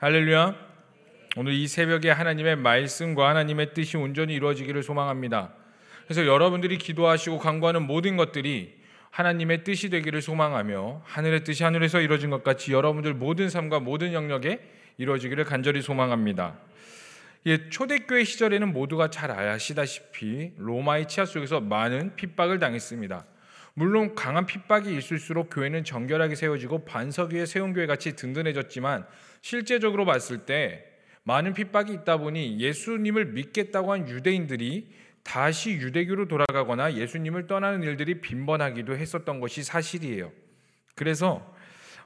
할렐루야. 오늘 이 새벽에 하나님의 말씀과 하나님의 뜻이 온전히 이루어지기를 소망합니다. 그래서 여러분들이 기도하시고 간구하는 모든 것들이 하나님의 뜻이 되기를 소망하며 하늘의 뜻이 하늘에서 이루어진 것 같이 여러분들 모든 삶과 모든 영역에 이루어지기를 간절히 소망합니다. 예, 초대교회 시절에는 모두가 잘 아시다시피 로마의 치하 속에서 많은 핍박을 당했습니다. 물론 강한 핍박이 있을수록 교회는 정결하게 세워지고 반석 위에 세운 교회 같이 든든해졌지만 실제적으로 봤을 때 많은 핍박이 있다 보니 예수님을 믿겠다고 한 유대인들이 다시 유대교로 돌아가거나 예수님을 떠나는 일들이 빈번하기도 했었던 것이 사실이에요. 그래서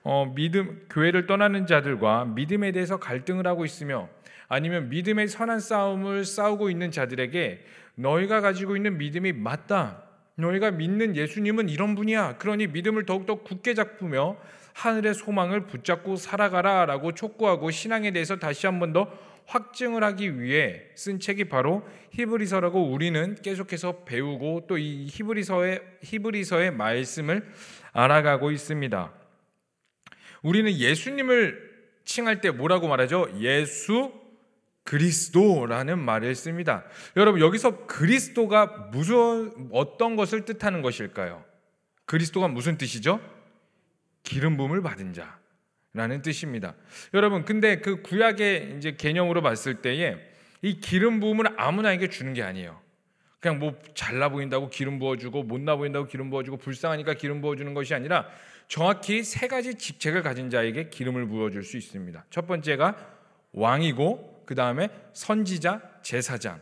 어, 믿음 교회를 떠나는 자들과 믿음에 대해서 갈등을 하고 있으며 아니면 믿음의 선한 싸움을 싸우고 있는 자들에게 너희가 가지고 있는 믿음이 맞다. 너희가 믿는 예수님은 이런 분이야. 그러니 믿음을 더욱더 굳게 잡으며 하늘의 소망을 붙잡고 살아가라 라고 촉구하고 신앙에 대해서 다시 한 번 더 확증을 하기 위해 쓴 책이 바로 히브리서라고 우리는 계속해서 배우고 또 이 히브리서의 히브리서의 말씀을 알아가고 있습니다. 우리는 예수님을 칭할 때 뭐라고 말하죠? 예수 그리스도라는 말을 씁니다. 여러분 여기서 그리스도가 무슨 어떤 것을 뜻하는 것일까요? 그리스도가 무슨 뜻이죠? 기름 부음을 받은 자라는 뜻입니다. 여러분 근데 그 구약의 이제 개념으로 봤을 때에 이 기름 부음을 아무나에게 주는 게 아니에요. 그냥 뭐 잘나 보인다고 기름 부어주고 못나 보인다고 기름 부어주고 불쌍하니까 기름 부어주는 것이 아니라 정확히 세 가지 직책을 가진 자에게 기름을 부어줄 수 있습니다. 첫 번째가 왕이고 그 다음에 선지자, 제사장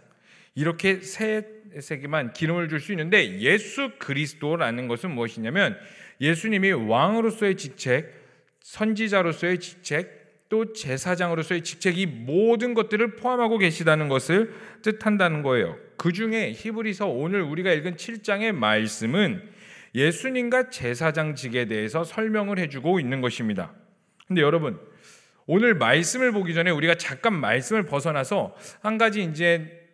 이렇게 세 세계만 기름을 줄 수 있는데 예수 그리스도라는 것은 무엇이냐면 예수님이 왕으로서의 직책, 선지자로서의 직책, 또 제사장으로서의 직책 이 모든 것들을 포함하고 계시다는 것을 뜻한다는 거예요. 그 중에 히브리서 오늘 우리가 읽은 7장의 말씀은 예수님과 제사장직에 대해서 설명을 해주고 있는 것입니다. 근데 여러분 오늘 말씀을 보기 전에 우리가 잠깐 말씀을 벗어나서 한 가지 이제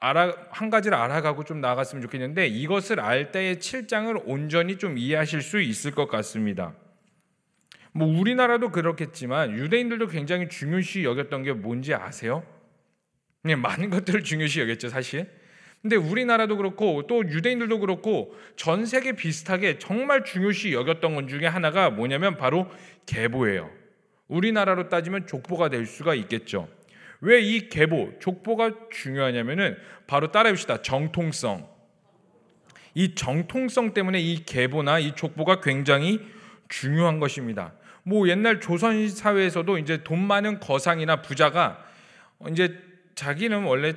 알아 한 가지를 알아가고 좀 나아갔으면 좋겠는데 이것을 알 때의 7장을 온전히 좀 이해하실 수 있을 것 같습니다. 뭐 우리나라도 그렇겠지만 유대인들도 굉장히 중요시 여겼던 게 뭔지 아세요? 그냥 많은 것들을 중요시 여겼죠, 사실. 근데 우리나라도 그렇고 또 유대인들도 그렇고 전 세계 비슷하게 정말 중요시 여겼던 것 중에 하나가 뭐냐면 바로 계보예요. 우리나라로 따지면 족보가 될 수가 있겠죠. 왜 이 계보, 족보가 중요하냐면은 바로 따라해봅시다. 정통성. 이 정통성 때문에 이 계보나 이 족보가 굉장히 중요한 것입니다. 뭐 옛날 조선 사회에서도 이제 돈 많은 거상이나 부자가 이제 자기는 원래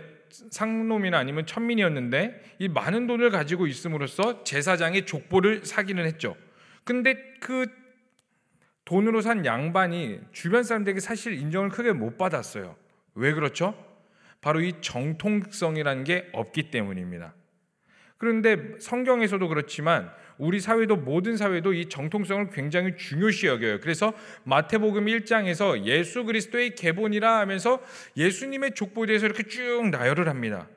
상놈이나 아니면 천민이었는데 이 많은 돈을 가지고 있음으로써 제사장의 족보를 사기는 했죠. 근데 그 돈으로 산 양반이 주변 사람들에게 사실 인정을 크게 못 받았어요. 왜 그렇죠? 바로 이 정통성이라는 게 없기 때문입니다. 그런데 성경에서도 그렇지만 우리 사회도 모든 사회도 이 정통성을 굉장히 중요시 여겨요. 그래서 마태복음 1장에서 예수 그리스도의 계본이라 하면서 예수님의 족보에 대해서 이렇게 쭉 나열을 합니다.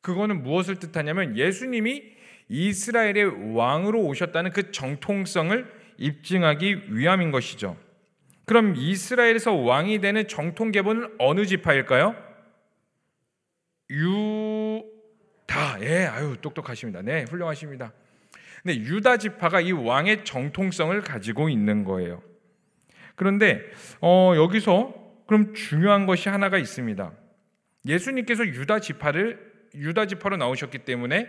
그거는 무엇을 뜻하냐면 예수님이 이스라엘의 왕으로 오셨다는 그 정통성을 입증하기 위함인 것이죠. 그럼 이스라엘에서 왕이 되는 정통 계보는 어느 지파일까요? 유다. 예, 아유 똑똑하십니다. 네, 훌륭하십니다. 네, 유다 지파가 이 왕의 정통성을 가지고 있는 거예요. 그런데 어, 여기서 그럼 중요한 것이 하나가 있습니다. 예수님께서 유다 지파를 유다 지파로 나오셨기 때문에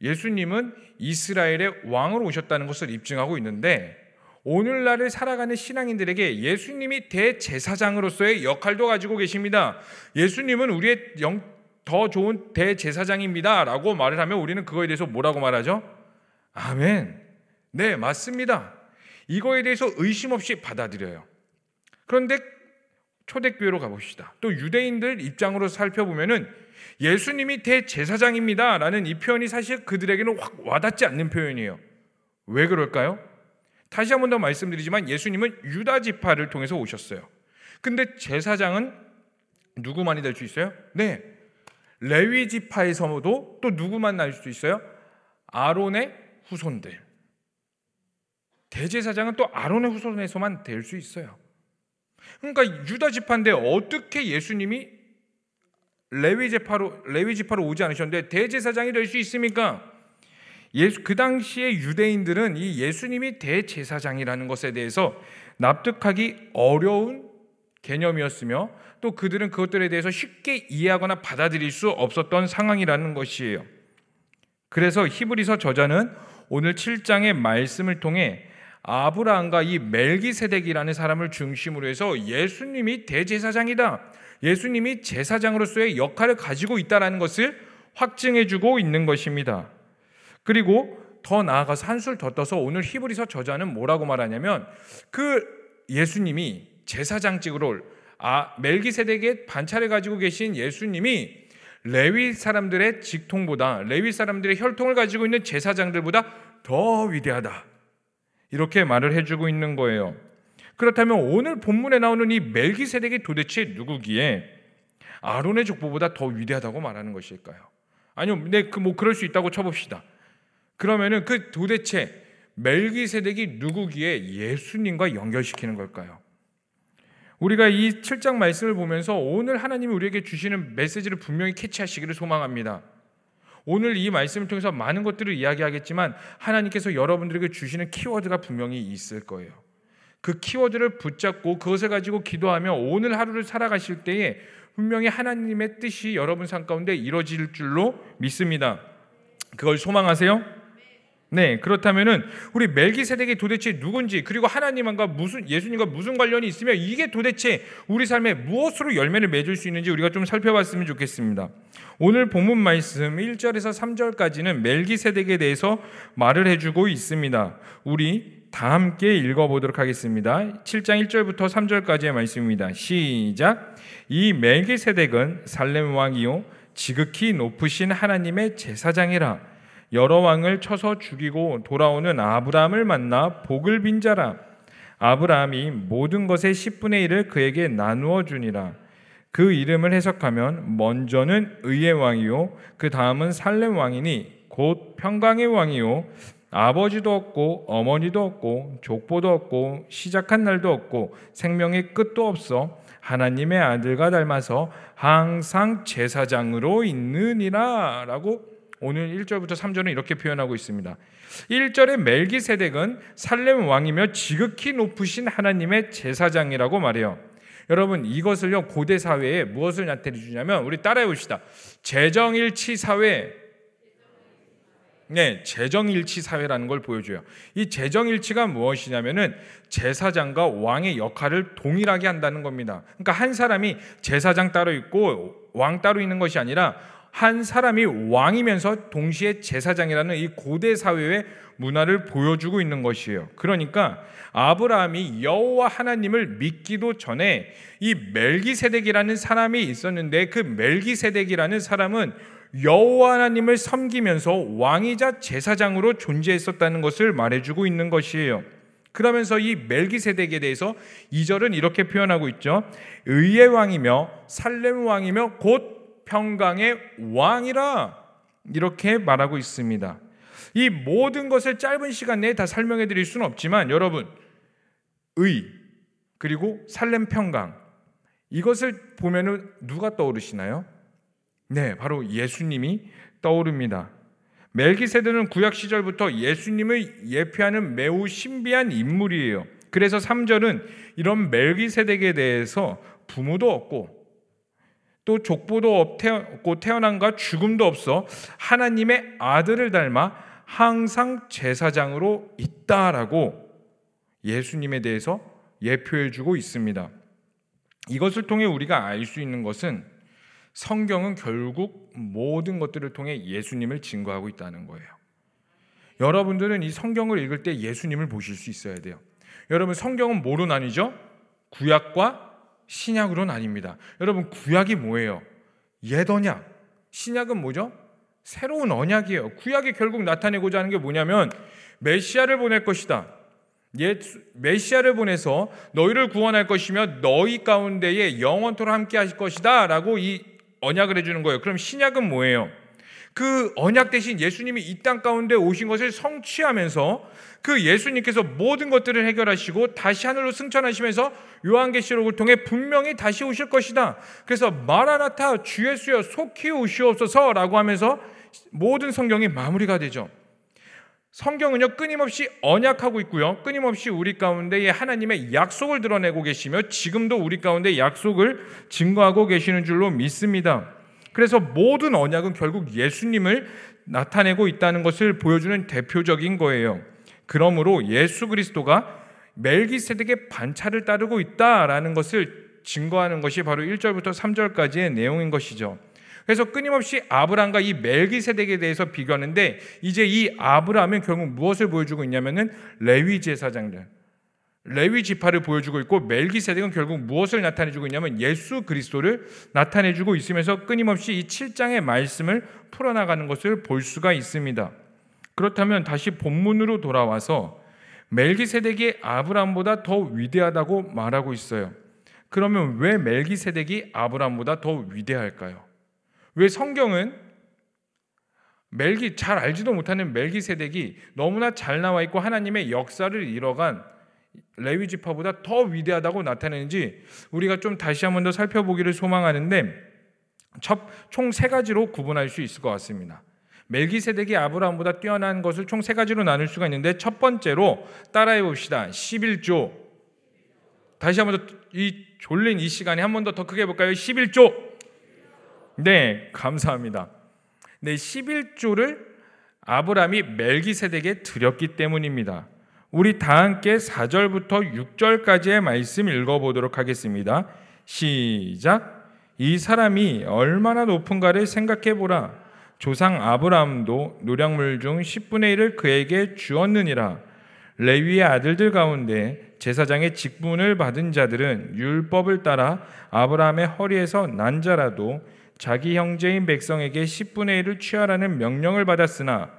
예수님은 이스라엘의 왕으로 오셨다는 것을 입증하고 있는데 오늘날을 살아가는 신앙인들에게 예수님이 대제사장으로서의 역할도 가지고 계십니다. 예수님은 우리의 영, 더 좋은 대제사장입니다. 라고 말을 하면 우리는 그거에 대해서 뭐라고 말하죠? 아멘. 네, 맞습니다. 이거에 대해서 의심 없이 받아들여요. 그런데 초대교회로 가봅시다. 또 유대인들 입장으로 살펴보면은 예수님이 대제사장입니다. 라는 이 표현이 사실 그들에게는 확 와닿지 않는 표현이에요. 왜 그럴까요? 다시 한 번 더 말씀드리지만 예수님은 유다 지파를 통해서 오셨어요. 근데 제사장은 누구만이 될 수 있어요? 네. 레위 지파에서도 또 누구만 날 수 있어요? 아론의 후손들. 대제사장은 또 아론의 후손에서만 될 수 있어요. 그러니까 유다 지파인데 어떻게 예수님이 레위 지파로 레위 지파로 오지 않으셨는데 대제사장이 될 수 있습니까? 예수 그 당시에 유대인들은 이 예수님이 대제사장이라는 것에 대해서 납득하기 어려운 개념이었으며 또 그들은 그것들에 대해서 쉽게 이해하거나 받아들일 수 없었던 상황이라는 것이에요. 그래서 히브리서 저자는 오늘 7장의 말씀을 통해 아브라함과 이 멜기세덱이라는 사람을 중심으로 해서 예수님이 대제사장이다. 예수님이 제사장으로서의 역할을 가지고 있다라는 것을 확증해 주고 있는 것입니다. 그리고 더 나아가서 한술 더 떠서 오늘 히브리서 저자는 뭐라고 말하냐면 그 예수님이 제사장직으로 아, 멜기세덱의 반차를 가지고 계신 예수님이 레위 사람들의 직통보다 레위 사람들의 혈통을 가지고 있는 제사장들보다 더 위대하다. 이렇게 말을 해주고 있는 거예요. 그렇다면 오늘 본문에 나오는 이 멜기세덱이 도대체 누구기에 아론의 족보보다 더 위대하다고 말하는 것일까요? 아니요, 네, 그 뭐 그럴 수 있다고 쳐봅시다. 그러면은 그 도대체 멜기세덱이 누구기에 예수님과 연결시키는 걸까요? 우리가 이 7장 말씀을 보면서 오늘 하나님이 우리에게 주시는 메시지를 분명히 캐치하시기를 소망합니다. 오늘 이 말씀을 통해서 많은 것들을 이야기하겠지만 하나님께서 여러분들에게 주시는 키워드가 분명히 있을 거예요. 그 키워드를 붙잡고 그것을 가지고 기도하며 오늘 하루를 살아가실 때에 분명히 하나님의 뜻이 여러분 삶 가운데 이루어질 줄로 믿습니다. 그걸 소망하세요? 네, 그렇다면은 우리 멜기세덱이 도대체 누군지 그리고 하나님과 무슨 예수님과 무슨 관련이 있으며 이게 도대체 우리 삶에 무엇으로 열매를 맺을 수 있는지 우리가 좀 살펴봤으면 좋겠습니다. 오늘 본문 말씀 1절에서 3절까지는 멜기세덱에 대해서 말을 해 주고 있습니다. 우리 다 함께 읽어 보도록 하겠습니다. 7장 1절부터 3절까지의 말씀입니다. 시작. 이 멜기세덱은 살렘 왕이요 지극히 높으신 하나님의 제사장이라 여러 왕을 쳐서 죽이고 돌아오는 아브라함을 만나 복을 빈 자라. 아브라함이 모든 것의 10분의 1을 그에게 나누어 주니라. 그 이름을 해석하면 먼저는 의의 왕이요 그 다음은 살렘 왕이니 곧 평강의 왕이요 아버지도 없고 어머니도 없고 족보도 없고 시작한 날도 없고 생명의 끝도 없어 하나님의 아들과 닮아서 항상 제사장으로 있느니라라고 오늘 1절부터 3절은 이렇게 표현하고 있습니다. 1절에 멜기세덱은 살렘 왕이며 지극히 높으신 하나님의 제사장이라고 말해요. 여러분 이것을요 고대 사회에 무엇을 나타내 주냐면 우리 따라해 봅시다. 재정일치 사회 네, 재정일치 사회라는 걸 보여줘요. 이 재정일치가 무엇이냐면은 제사장과 왕의 역할을 동일하게 한다는 겁니다. 그러니까 한 사람이 제사장 따로 있고 왕 따로 있는 것이 아니라 한 사람이 왕이면서 동시에 제사장이라는 이 고대 사회의 문화를 보여주고 있는 것이에요. 그러니까 아브라함이 여호와 하나님을 믿기도 전에 이 멜기세덱이라는 사람이 있었는데 그 멜기세덱이라는 사람은 여호와 하나님을 섬기면서 왕이자 제사장으로 존재했었다는 것을 말해주고 있는 것이에요. 그러면서 이 멜기세덱에 대해서 이절은 이렇게 표현하고 있죠. 의의 왕이며 살렘 왕이며 곧 평강의 왕이라 이렇게 말하고 있습니다. 이 모든 것을 짧은 시간 내에 다 설명해 드릴 수는 없지만 여러분 의 그리고 살렘 평강 이것을 보면은 누가 떠오르시나요? 네, 바로 예수님이 떠오릅니다. 멜기세드는 구약 시절부터 예수님을 예표하는 매우 신비한 인물이에요. 그래서 3절은 이런 멜기세덱에 대해서 부모도 없고 또 족보도 없고 태어난가 죽음도 없어 하나님의 아들을 닮아 항상 제사장으로 있다라고 예수님에 대해서 예표해 주고 있습니다. 이것을 통해 우리가 알 수 있는 것은 성경은 결국 모든 것들을 통해 예수님을 증거하고 있다는 거예요. 여러분들은 이 성경을 읽을 때 예수님을 보실 수 있어야 돼요. 여러분 성경은 뭐로 나뉘죠? 구약과 신약으로 나뉩니다. 여러분 구약이 뭐예요? 옛 언약. 신약은 뭐죠? 새로운 언약이에요. 구약이 결국 나타내고자 하는 게 뭐냐면 메시아를 보낼 것이다. 옛 메시아를 보내서 너희를 구원할 것이며 너희 가운데에 영원토록 함께 하실 것이다 라고 이 언약을 해 주는 거예요. 그럼 신약은 뭐예요? 그 언약 대신 예수님이 이 땅 가운데 오신 것을 성취하면서 그 예수님께서 모든 것들을 해결하시고 다시 하늘로 승천하시면서 요한계시록을 통해 분명히 다시 오실 것이다. 그래서 마라나타 주 예수여 속히 오시옵소서라고 하면서 모든 성경이 마무리가 되죠. 성경은요 끊임없이 언약하고 있고요 끊임없이 우리 가운데에 하나님의 약속을 드러내고 계시며 지금도 우리 가운데 약속을 증거하고 계시는 줄로 믿습니다. 그래서 모든 언약은 결국 예수님을 나타내고 있다는 것을 보여주는 대표적인 거예요. 그러므로 예수 그리스도가 멜기세덱의 반차를 따르고 있다라는 것을 증거하는 것이 바로 1절부터 3절까지의 내용인 것이죠. 그래서 끊임없이 아브람과 이 멜기세덱에 대해서 비교하는데 이제 이 아브람은 결국 무엇을 보여주고 있냐면은 레위 제사장들 레위 지파를 보여주고 있고 멜기세덱은 결국 무엇을 나타내주고 있냐면 예수 그리스도를 나타내주고 있으면서 끊임없이 이 7장의 말씀을 풀어나가는 것을 볼 수가 있습니다. 그렇다면 다시 본문으로 돌아와서 멜기세덱이 아브람보다 더 위대하다고 말하고 있어요. 그러면 왜 멜기세덱이 아브람보다 더 위대할까요? 왜 성경은 멜기 잘 알지도 못하는 멜기세덱이 너무나 잘 나와 있고 하나님의 역사를 이뤄간 레위 지파보다 더 위대하다고 나타내는지 우리가 좀 다시 한번 더 살펴보기를 소망하는데 총 세 가지로 구분할 수 있을 것 같습니다. 멜기세덱이 아브라함보다 뛰어난 것을 총 세 가지로 나눌 수가 있는데 첫 번째로 따라해 봅시다. 11조. 다시 한번더이 졸린 이 시간에 한 번 더 더 크게 해 볼까요? 11조. 네, 감사합니다. 네, 11조를 아브라함이 멜기세덱에 드렸기 때문입니다. 우리 다 함께 4절부터 6절까지의 말씀 읽어보도록 하겠습니다. 시작. 이 사람이 얼마나 높은가를 생각해 보라. 조상 아브라함도 노량물 중 10분의 1을 그에게 주었느니라. 레위의 아들들 가운데 제사장의 직분을 받은 자들은 율법을 따라 아브라함의 허리에서 난 자라도 자기 형제인 백성에게 10분의 1을 취하라는 명령을 받았으나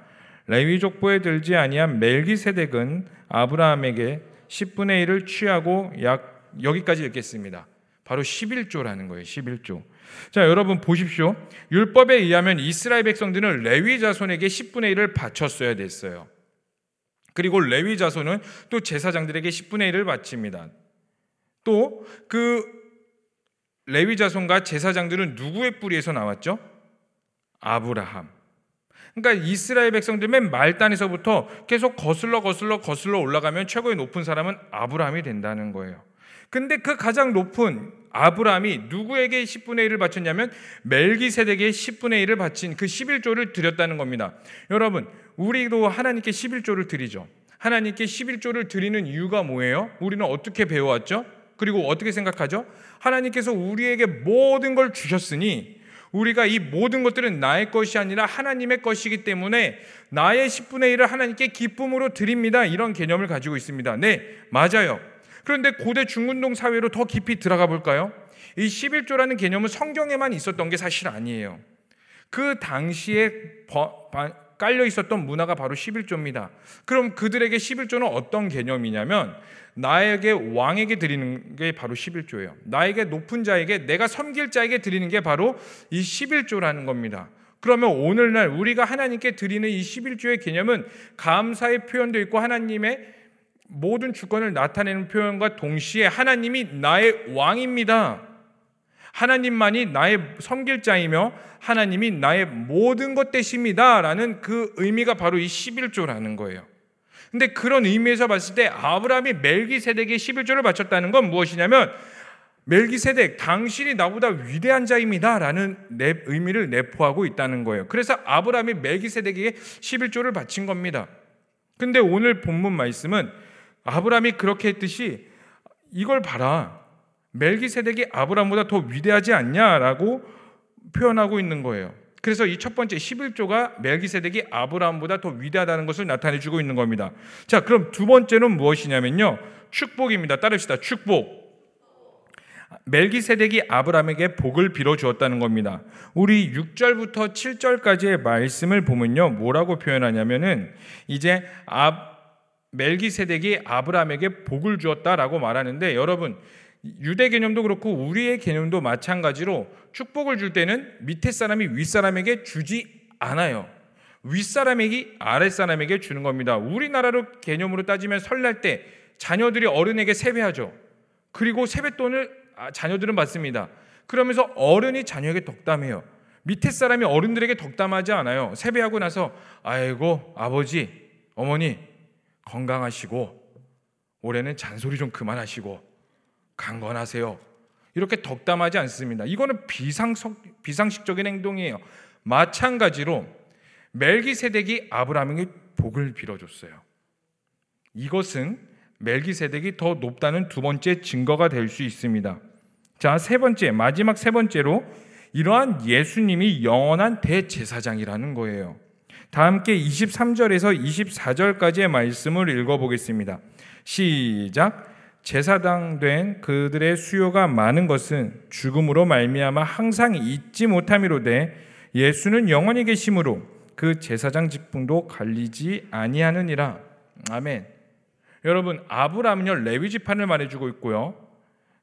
레위 족보에 들지 아니한 멜기세덱은 아브라함에게 10분의 1을 취하고 약 여기까지 읽겠습니다. 바로 11조라는 거예요. 11조. 자, 여러분 보십시오. 율법에 의하면 이스라엘 백성들은 레위 자손에게 10분의 1을 바쳤어야 됐어요. 그리고 레위 자손은 또 제사장들에게 10분의 1을 바칩니다. 또 그 레위 자손과 제사장들은 누구의 뿌리에서 나왔죠? 아브라함. 그러니까 이스라엘 백성들 맨 말단에서부터 계속 거슬러 거슬러 거슬러 올라가면 최고의 높은 사람은 아브라함이 된다는 거예요. 근데 그 가장 높은 아브라함이 누구에게 10분의 1을 바쳤냐면 멜기세덱에 10분의 1을 바친 그 11조를 드렸다는 겁니다. 여러분, 우리도 하나님께 11조를 드리죠. 하나님께 11조를 드리는 이유가 뭐예요? 우리는 어떻게 배워왔죠? 그리고 어떻게 생각하죠? 하나님께서 우리에게 모든 걸 주셨으니 우리가 이 모든 것들은 나의 것이 아니라 하나님의 것이기 때문에 나의 10분의 1을 하나님께 기쁨으로 드립니다. 이런 개념을 가지고 있습니다. 네, 맞아요. 그런데 고대 중운동 사회로 더 깊이 들어가 볼까요? 이 11조라는 개념은 성경에만 있었던 게 사실 아니에요. 그 당시에 깔려 있었던 문화가 바로 11조입니다. 그럼 그들에게 11조는 어떤 개념이냐면 나에게 왕에게 드리는 게 바로 11조예요. 나에게 높은 자에게 내가 섬길 자에게 드리는 게 바로 이 11조라는 겁니다. 그러면 오늘날 우리가 하나님께 드리는 이 11조의 개념은 감사의 표현도 있고 하나님의 모든 주권을 나타내는 표현과 동시에 하나님이 나의 왕입니다. 하나님만이 나의 섬길 자이며 하나님이 나의 모든 것 되십니다. 라는 그 의미가 바로 이 11조라는 거예요. 근데 그런 의미에서 봤을 때 아브라함이 멜기세덱에 11조를 바쳤다는 건 무엇이냐면 멜기세덱 당신이 나보다 위대한 자입니다라는 내 의미를 내포하고 있다는 거예요. 그래서 아브라함이 멜기세덱에게 11조를 바친 겁니다. 근데 오늘 본문 말씀은 아브라함이 그렇게 했듯이 이걸 봐라. 멜기세덱이 아브라함보다 더 위대하지 않냐라고 표현하고 있는 거예요. 그래서 이 첫 번째 11조가 멜기세덱이 아브라함보다 더 위대하다는 것을 나타내 주고 있는 겁니다. 자, 그럼 두 번째는 무엇이냐면요. 축복입니다. 따릅시다. 축복. 멜기세덱이 아브라함에게 복을 빌어 주었다는 겁니다. 우리 6절부터 7절까지의 말씀을 보면요. 뭐라고 표현하냐면은 이제 아 멜기세덱이 아브라함에게 복을 주었다라고 말하는데 여러분 유대 개념도 그렇고 우리의 개념도 마찬가지로 축복을 줄 때는 밑에 사람이 윗 사람에게 주지 않아요. 윗사람에게 아랫사람에게 주는 겁니다. 우리나라로 개념으로 따지면 설날 때 자녀들이 어른에게 세배하죠. 그리고 세뱃돈을 아, 자녀들은 받습니다. 그러면서 어른이 자녀에게 덕담해요. 밑에 사람이 어른들에게 덕담하지 않아요. 세배하고 나서 아이고 아버지 어머니 건강하시고 올해는 잔소리 좀 그만하시고 강건하세요. 이렇게 덕담하지 않습니다. 이거는 비상석, 비상식적인 행동이에요. 마찬가지로 멜기세덱이 아브라함에게 복을 빌어줬어요. 이것은 멜기세덱이 더 높다는 두 번째 증거가 될 수 있습니다. 자, 세 번째, 마지막 세 번째로 이러한 예수님이 영원한 대제사장이라는 거예요. 다 함께 23절에서 24절까지의 말씀을 읽어보겠습니다. 시작. 제사당 된 그들의 수요가 많은 것은 죽음으로 말미암아 항상 잊지 못함이로되 예수는 영원히 계심으로 그 제사장 직분도 갈리지 아니하느니라. 아멘. 여러분 아브라함은요 레위 지판을 말해주고 있고요.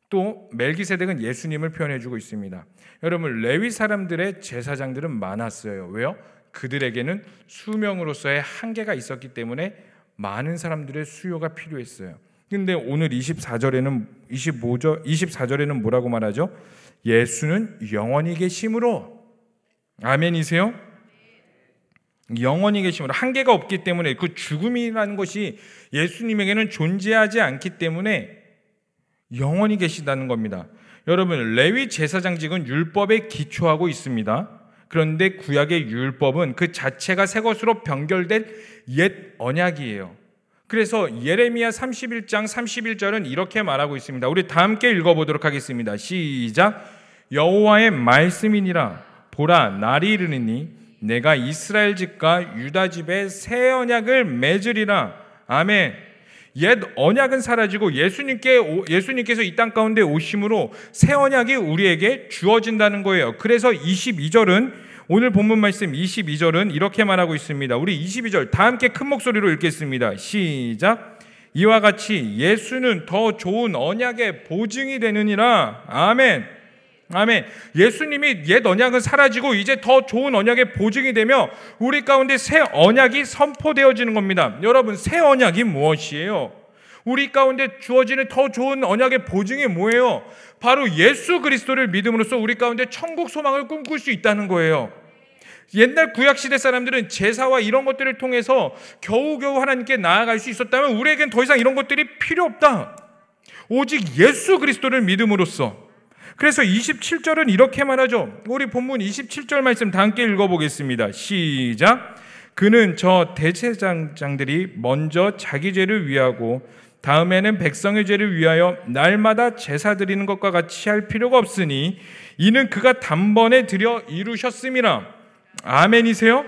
또 멜기세덱은 예수님을 표현해주고 있습니다. 여러분 레위 사람들의 제사장들은 많았어요. 왜요? 그들에게는 수명으로서의 한계가 있었기 때문에 많은 사람들의 수요가 필요했어요. 근데 오늘 24절에는 25절 24절에는 뭐라고 말하죠? 예수는 영원히 계심으로 아멘이세요? 영원히 계심으로 한계가 없기 때문에 그 죽음이라는 것이 예수님에게는 존재하지 않기 때문에 영원히 계시다는 겁니다. 여러분 레위 제사장직은 율법에 기초하고 있습니다. 그런데 구약의 율법은 그 자체가 새 것으로 변결된 옛 언약이에요. 그래서 예레미야 31장 31절은 이렇게 말하고 있습니다. 우리 다 함께 읽어 보도록 하겠습니다. 시작. 여호와의 말씀이니라 보라 날이 이르니 내가 이스라엘 집과 유다 집에 새 언약을 맺으리라. 아멘. 옛 언약은 사라지고 예수님께 예수님께서 이 땅 가운데 오심으로 새 언약이 우리에게 주어진다는 거예요. 그래서 22절은 오늘 본문 말씀 22절은 이렇게 말하고 있습니다. 우리 22절 다 함께 큰 목소리로 읽겠습니다. 시작. 이와 같이 예수는 더 좋은 언약의 보증이 되느니라. 아멘. 아멘. 예수님이 옛 언약은 사라지고 이제 더 좋은 언약의 보증이 되며 우리 가운데 새 언약이 선포되어지는 겁니다. 여러분, 새 언약이 무엇이에요? 우리 가운데 주어지는 더 좋은 언약의 보증이 뭐예요? 바로 예수 그리스도를 믿음으로써 우리 가운데 천국 소망을 꿈꿀 수 있다는 거예요. 옛날 구약 시대 사람들은 제사와 이런 것들을 통해서 겨우겨우 하나님께 나아갈 수 있었다면 우리에겐 더 이상 이런 것들이 필요 없다. 오직 예수 그리스도를 믿음으로써 그래서 27절은 이렇게 말하죠. 우리 본문 27절 말씀 다 함께 읽어보겠습니다. 시작. 그는 저 대제장장들이 먼저 자기 죄를 위하고 다음에는 백성의 죄를 위하여 날마다 제사 드리는 것과 같이 할 필요가 없으니 이는 그가 단번에 드려 이루셨음이라. 아멘이세요?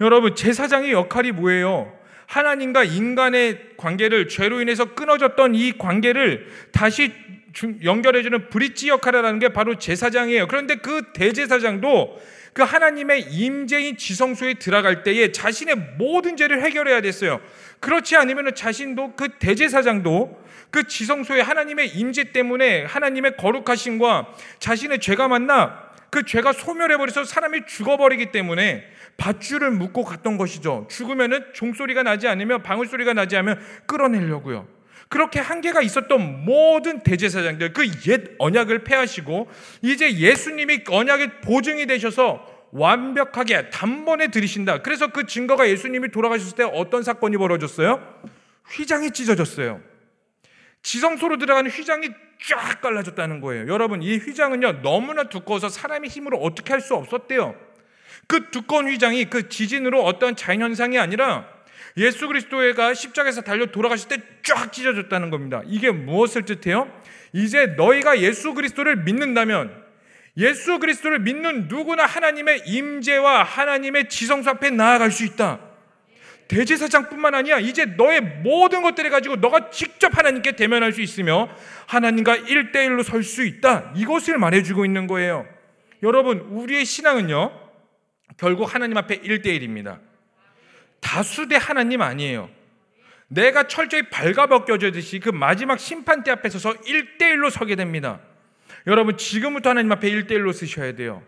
여러분, 제사장의 역할이 뭐예요? 하나님과 인간의 관계를 죄로 인해서 끊어졌던 이 관계를 다시 연결해주는 브릿지 역할을 하는 게 바로 제사장이에요. 그런데 그 대제사장도 그 하나님의 임재인 지성소에 들어갈 때에 자신의 모든 죄를 해결해야 됐어요. 그렇지 않으면 자신도 그 대제사장도 그 지성소에 하나님의 임재 때문에 하나님의 거룩하심과 자신의 죄가 만나 그 죄가 소멸해버려서 사람이 죽어버리기 때문에 밧줄을 묶고 갔던 것이죠. 죽으면은 종소리가 나지 않으면 방울소리가 나지 않으면 끌어내려고요. 그렇게 한계가 있었던 모든 대제사장들 그 옛 언약을 폐하시고 이제 예수님이 언약의 보증이 되셔서 완벽하게 단번에 들이신다. 그래서 그 증거가 예수님이 돌아가셨을 때 어떤 사건이 벌어졌어요? 휘장이 찢어졌어요. 지성소로 들어가는 휘장이 쫙 갈라졌다는 거예요. 여러분, 이 휘장은요, 너무나 두꺼워서 사람의 힘으로 어떻게 할 수 없었대요. 그 두꺼운 휘장이 그 지진으로 어떤 자연현상이 아니라 예수 그리스도가 십자가에서 달려 돌아가실 때 쫙 찢어졌다는 겁니다. 이게 무엇을 뜻해요? 이제 너희가 예수 그리스도를 믿는다면 예수 그리스도를 믿는 누구나 하나님의 임재와 하나님의 지성소 앞에 나아갈 수 있다. 대제사장뿐만 아니야. 이제 너의 모든 것들을 가지고 너가 직접 하나님께 대면할 수 있으며 하나님과 일대일로 설 수 있다. 이것을 말해주고 있는 거예요. 여러분, 우리의 신앙은요, 결국 하나님 앞에 일대일입니다. 다수 대 하나님 아니에요. 내가 철저히 발가벗겨지듯이 그 마지막 심판대 앞에 서서 1대1로 서게 됩니다. 여러분, 지금부터 하나님 앞에 1대1로 쓰셔야 돼요.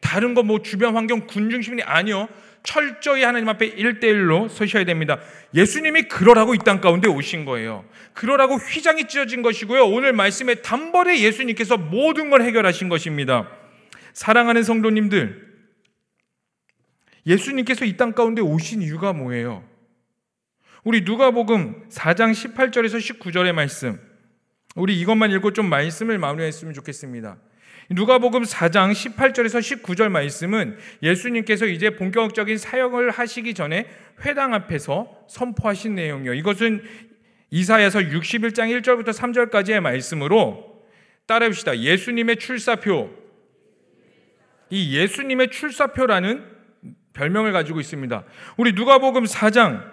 다른 거 뭐 주변 환경 군 중심이 아니요. 철저히 하나님 앞에 일대일로 서셔야 됩니다. 예수님이 그러라고 이 땅 가운데 오신 거예요. 그러라고 휘장이 찢어진 것이고요. 오늘 말씀에 단번에 예수님께서 모든 걸 해결하신 것입니다. 사랑하는 성도님들, 예수님께서 이 땅 가운데 오신 이유가 뭐예요? 우리 누가복음 4장 18절에서 19절의 말씀. 우리 이것만 읽고 좀 말씀을 마무리했으면 좋겠습니다. 누가복음 4장 18절에서 19절 말씀은 예수님께서 이제 본격적인 사역을 하시기 전에 회당 앞에서 선포하신 내용이요. 이것은 이사야서 61장 1절부터 3절까지의 말씀으로 따라해 봅시다. 예수님의 출사표. 이 예수님의 출사표라는 별명을 가지고 있습니다. 우리 누가복음 4장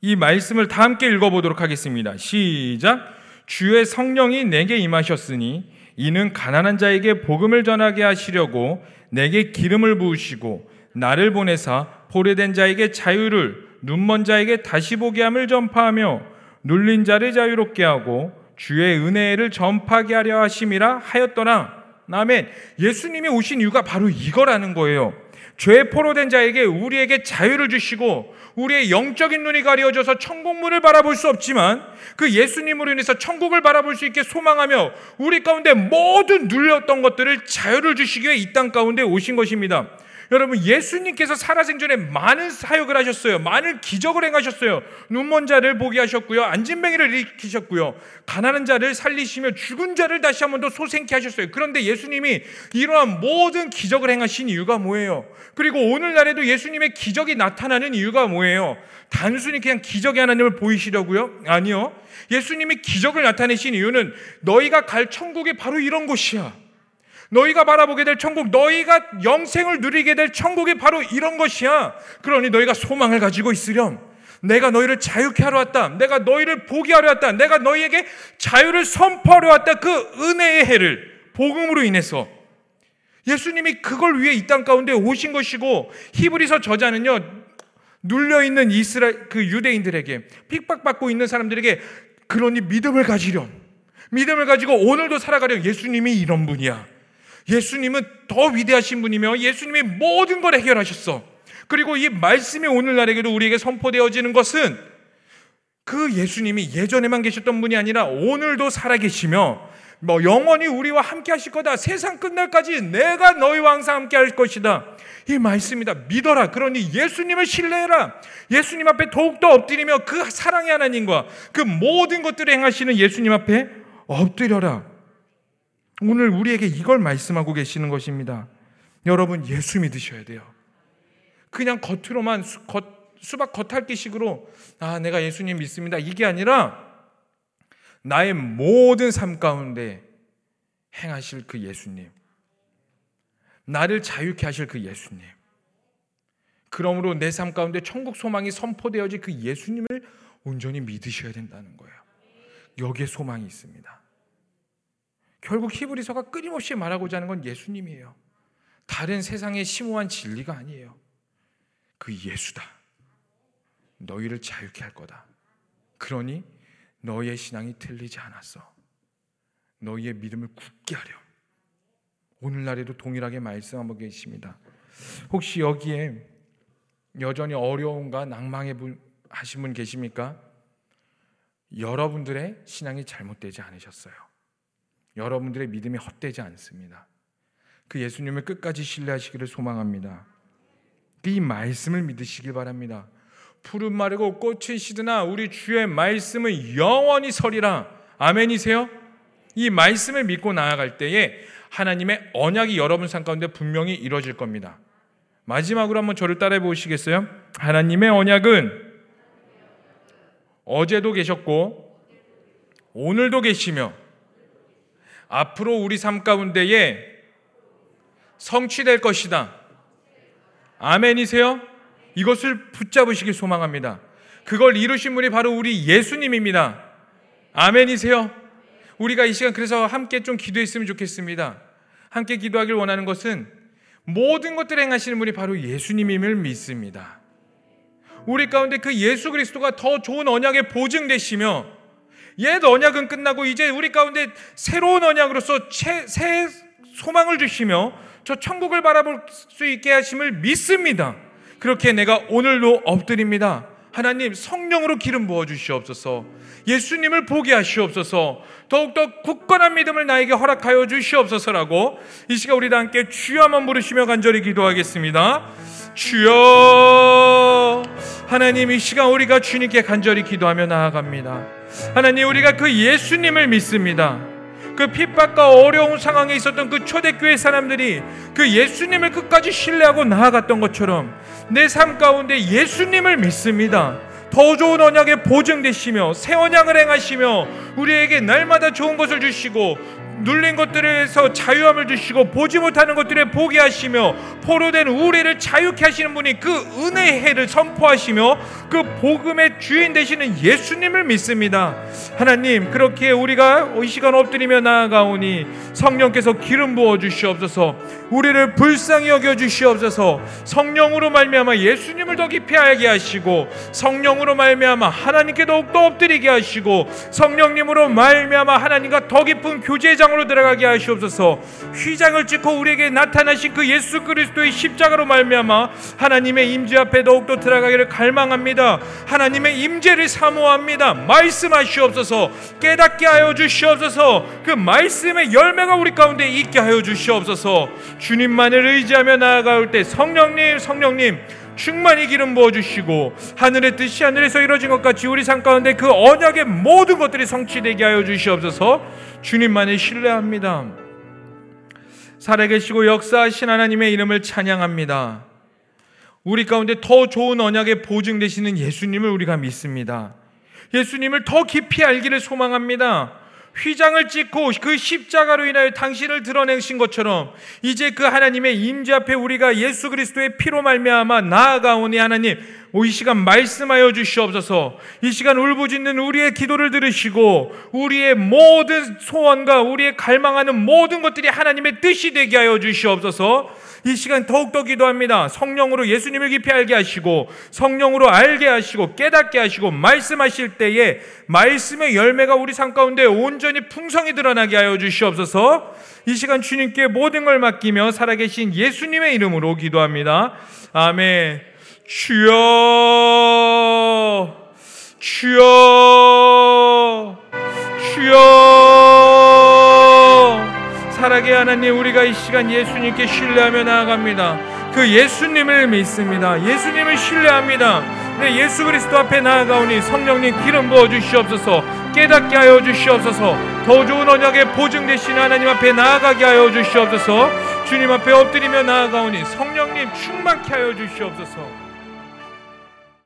이 말씀을 다 함께 읽어보도록 하겠습니다. 시작. 주의 성령이 내게 임하셨으니 이는 가난한 자에게 복음을 전하게 하시려고 내게 기름을 부으시고 나를 보내사 포례된 자에게 자유를 눈먼 자에게 다시 보게 함을 전파하며 눌린 자를 자유롭게 하고 주의 은혜를 전파하게 하려 하심이라 하였더라. 아멘. 예수님이 오신 이유가 바로 이거라는 거예요. 죄 포로 된 자에게 우리에게 자유를 주시고 우리의 영적인 눈이 가려져서 천국문을 바라볼 수 없지만 그 예수님으로 인해서 천국을 바라볼 수 있게 소망하며 우리 가운데 모든 눌렸던 것들을 자유를 주시기 위해 이 땅 가운데 오신 것입니다. 여러분 예수님께서 살아생전에 많은 사역을 하셨어요. 많은 기적을 행하셨어요. 눈먼 자를 보게 하셨고요. 안진뱅이를 일으키셨고요. 가난한 자를 살리시며 죽은 자를 다시 한 번 더 소생케 하셨어요. 그런데 예수님이 이러한 모든 기적을 행하신 이유가 뭐예요? 그리고 오늘날에도 예수님의 기적이 나타나는 이유가 뭐예요? 단순히 그냥 기적의 하나님을 보이시려고요? 아니요. 예수님이 기적을 나타내신 이유는 너희가 갈 천국이 바로 이런 곳이야. 너희가 바라보게 될 천국, 너희가 영생을 누리게 될 천국이 바로 이런 것이야. 그러니 너희가 소망을 가지고 있으렴. 내가 너희를 자유케 하러 왔다. 내가 너희를 보게 하러 왔다. 내가 너희에게 자유를 선포하러 왔다. 그 은혜의 해를 복음으로 인해서 예수님이 그걸 위해 이 땅 가운데 오신 것이고 히브리서 저자는요. 눌려 있는 이스라엘 그 유대인들에게 핍박받고 있는 사람들에게 그러니 믿음을 가지렴. 믿음을 가지고 오늘도 살아가렴. 예수님이 이런 분이야. 예수님은 더 위대하신 분이며 예수님이 모든 걸 해결하셨어. 그리고 이 말씀이 오늘날에게도 우리에게 선포되어지는 것은 그 예수님이 예전에만 계셨던 분이 아니라 오늘도 살아계시며 뭐 영원히 우리와 함께 하실 거다. 세상 끝날까지 내가 너희와 항상 함께 할 것이다. 이 말씀이다. 믿어라. 그러니 예수님을 신뢰해라. 예수님 앞에 더욱더 엎드리며 그 사랑의 하나님과 그 모든 것들을 행하시는 예수님 앞에 엎드려라. 오늘 우리에게 이걸 말씀하고 계시는 것입니다. 여러분 예수 믿으셔야 돼요. 그냥 겉으로만 수, 겉, 수박 겉핥기식으로 아 내가 예수님 믿습니다. 이게 아니라 나의 모든 삶 가운데 행하실 그 예수님. 나를 자유케 하실 그 예수님. 그러므로 내 삶 가운데 천국 소망이 선포되어질 그 예수님을 온전히 믿으셔야 된다는 거예요. 여기에 소망이 있습니다. 결국 히브리서가 끊임없이 말하고자 하는 건 예수님이에요. 다른 세상의 심오한 진리가 아니에요. 그 예수다. 너희를 자유케 할 거다. 그러니 너희의 신앙이 틀리지 않았어. 너희의 믿음을 굳게 하려. 오늘날에도 동일하게 말씀하고 계십니다. 혹시 여기에 여전히 어려움과 낭망에 하신 분 계십니까? 여러분들의 신앙이 잘못되지 않으셨어요. 여러분들의 믿음이 헛되지 않습니다. 그 예수님을 끝까지 신뢰하시기를 소망합니다. 이 말씀을 믿으시길 바랍니다. 푸른 마르고 꽃은 시드나 우리 주의 말씀은 영원히 서리라. 아멘이세요? 이 말씀을 믿고 나아갈 때에 하나님의 언약이 여러분 삶 가운데 분명히 이루어질 겁니다. 마지막으로 한번 저를 따라해 보시겠어요? 하나님의 언약은 어제도 계셨고 오늘도 계시며 앞으로 우리 삶 가운데에 성취될 것이다. 아멘이세요? 이것을 붙잡으시길 소망합니다. 그걸 이루신 분이 바로 우리 예수님입니다. 아멘이세요? 우리가 이 시간 그래서 함께 좀 기도했으면 좋겠습니다. 함께 기도하길 원하는 것은 모든 것들을 행하시는 분이 바로 예수님임을 믿습니다. 우리 가운데 그 예수 그리스도가 더 좋은 언약에 보증되시며 옛 언약은 끝나고 이제 우리 가운데 새로운 언약으로서 새 소망을 주시며 저 천국을 바라볼 수 있게 하심을 믿습니다. 그렇게 내가 오늘도 엎드립니다. 하나님 성령으로 기름 부어 주시옵소서. 예수님을 보게 하시옵소서. 더욱더 굳건한 믿음을 나에게 허락하여 주시옵소서라고 이 시간 우리 다 함께 주여 한번 부르시며 간절히 기도하겠습니다. 주여 하나님 이 시간 우리가 주님께 간절히 기도하며 나아갑니다. 하나님 우리가 그 예수님을 믿습니다. 그 핍박과 어려운 상황에 있었던 그 초대교회 사람들이 그 예수님을 끝까지 신뢰하고 나아갔던 것처럼 내 삶 가운데 예수님을 믿습니다. 더 좋은 언약에 보증되시며 새 언약을 행하시며 우리에게 날마다 좋은 것을 주시고 눌린 것들에서 자유함을 주시고 보지 못하는 것들에 보게 하시며 포로된 우리를 자유케 하시는 분이 그 은혜의 해를 선포하시며 그 복음의 주인 되시는 예수님을 믿습니다. 하나님 그렇게 우리가 이 시간 엎드리며 나아가오니 성령께서 기름 부어 주시옵소서 우리를 불쌍히 여겨 주시옵소서 성령으로 말미암아 예수님을 더 깊이 알게 하시고 성령으로 말미암아 하나님께 더욱더 엎드리게 하시고 성령님으로 말미암아 하나님과 더 깊은 교제장 휘장으로 들어가게 하시옵소서. 휘장을 찍고 우리에게 나타나신 그 예수 그리스도의 십자가로 말미암아 하나님의 임재 앞에 더욱더 들어가기를 갈망합니다. 하나님의 임재를 사모합니다. 말씀하시옵소서. 깨닫게 하여 주시옵소서. 그 말씀의 열매가 우리 가운데 있게 하여 주시옵소서. 주님만을 의지하며 나아갈 때 성령님, 성령님 충만히 기름 부어 주시고 하늘의 뜻이 하늘에서 이루어진 것 같이 우리 삶 가운데 그 언약의 모든 것들이 성취되게 하여 주시옵소서. 주님만을 신뢰합니다. 살아계시고 역사하신 하나님의 이름을 찬양합니다. 우리 가운데 더 좋은 언약에 보증 되시는 예수님을 우리가 믿습니다. 예수님을 더 깊이 알기를 소망합니다. 휘장을 찍고 그 십자가로 인하여 당신을 드러내신 것처럼 이제 그 하나님의 임재 앞에 우리가 예수 그리스도의 피로 말미암아 나아가오니 하나님 이 시간 말씀하여 주시옵소서. 이 시간 울부짖는 우리의 기도를 들으시고 우리의 모든 소원과 우리의 갈망하는 모든 것들이 하나님의 뜻이 되게 하여 주시옵소서. 이 시간 더욱더 기도합니다. 성령으로 예수님을 깊이 알게 하시고 성령으로 알게 하시고 깨닫게 하시고 말씀하실 때에 말씀의 열매가 우리 삶 가운데 온전히 풍성히 드러나게 하여 주시옵소서. 이 시간 주님께 모든 걸 맡기며 살아계신 예수님의 이름으로 기도합니다. 아멘. 주여, 주여, 주여. 살아계 하나님 우리가 이 시간 예수님께 신뢰하며 나아갑니다. 그 예수님을 믿습니다. 예수님을 신뢰합니다. 네, 예수 그리스도 앞에 나아가오니 성령님 기름 부어 주시옵소서 깨닫게 하여 주시옵소서 더 좋은 언약에 보증되신 하나님 앞에 나아가게 하여 주시옵소서 주님 앞에 엎드리며 나아가오니 성령님 충만케 하여 주시옵소서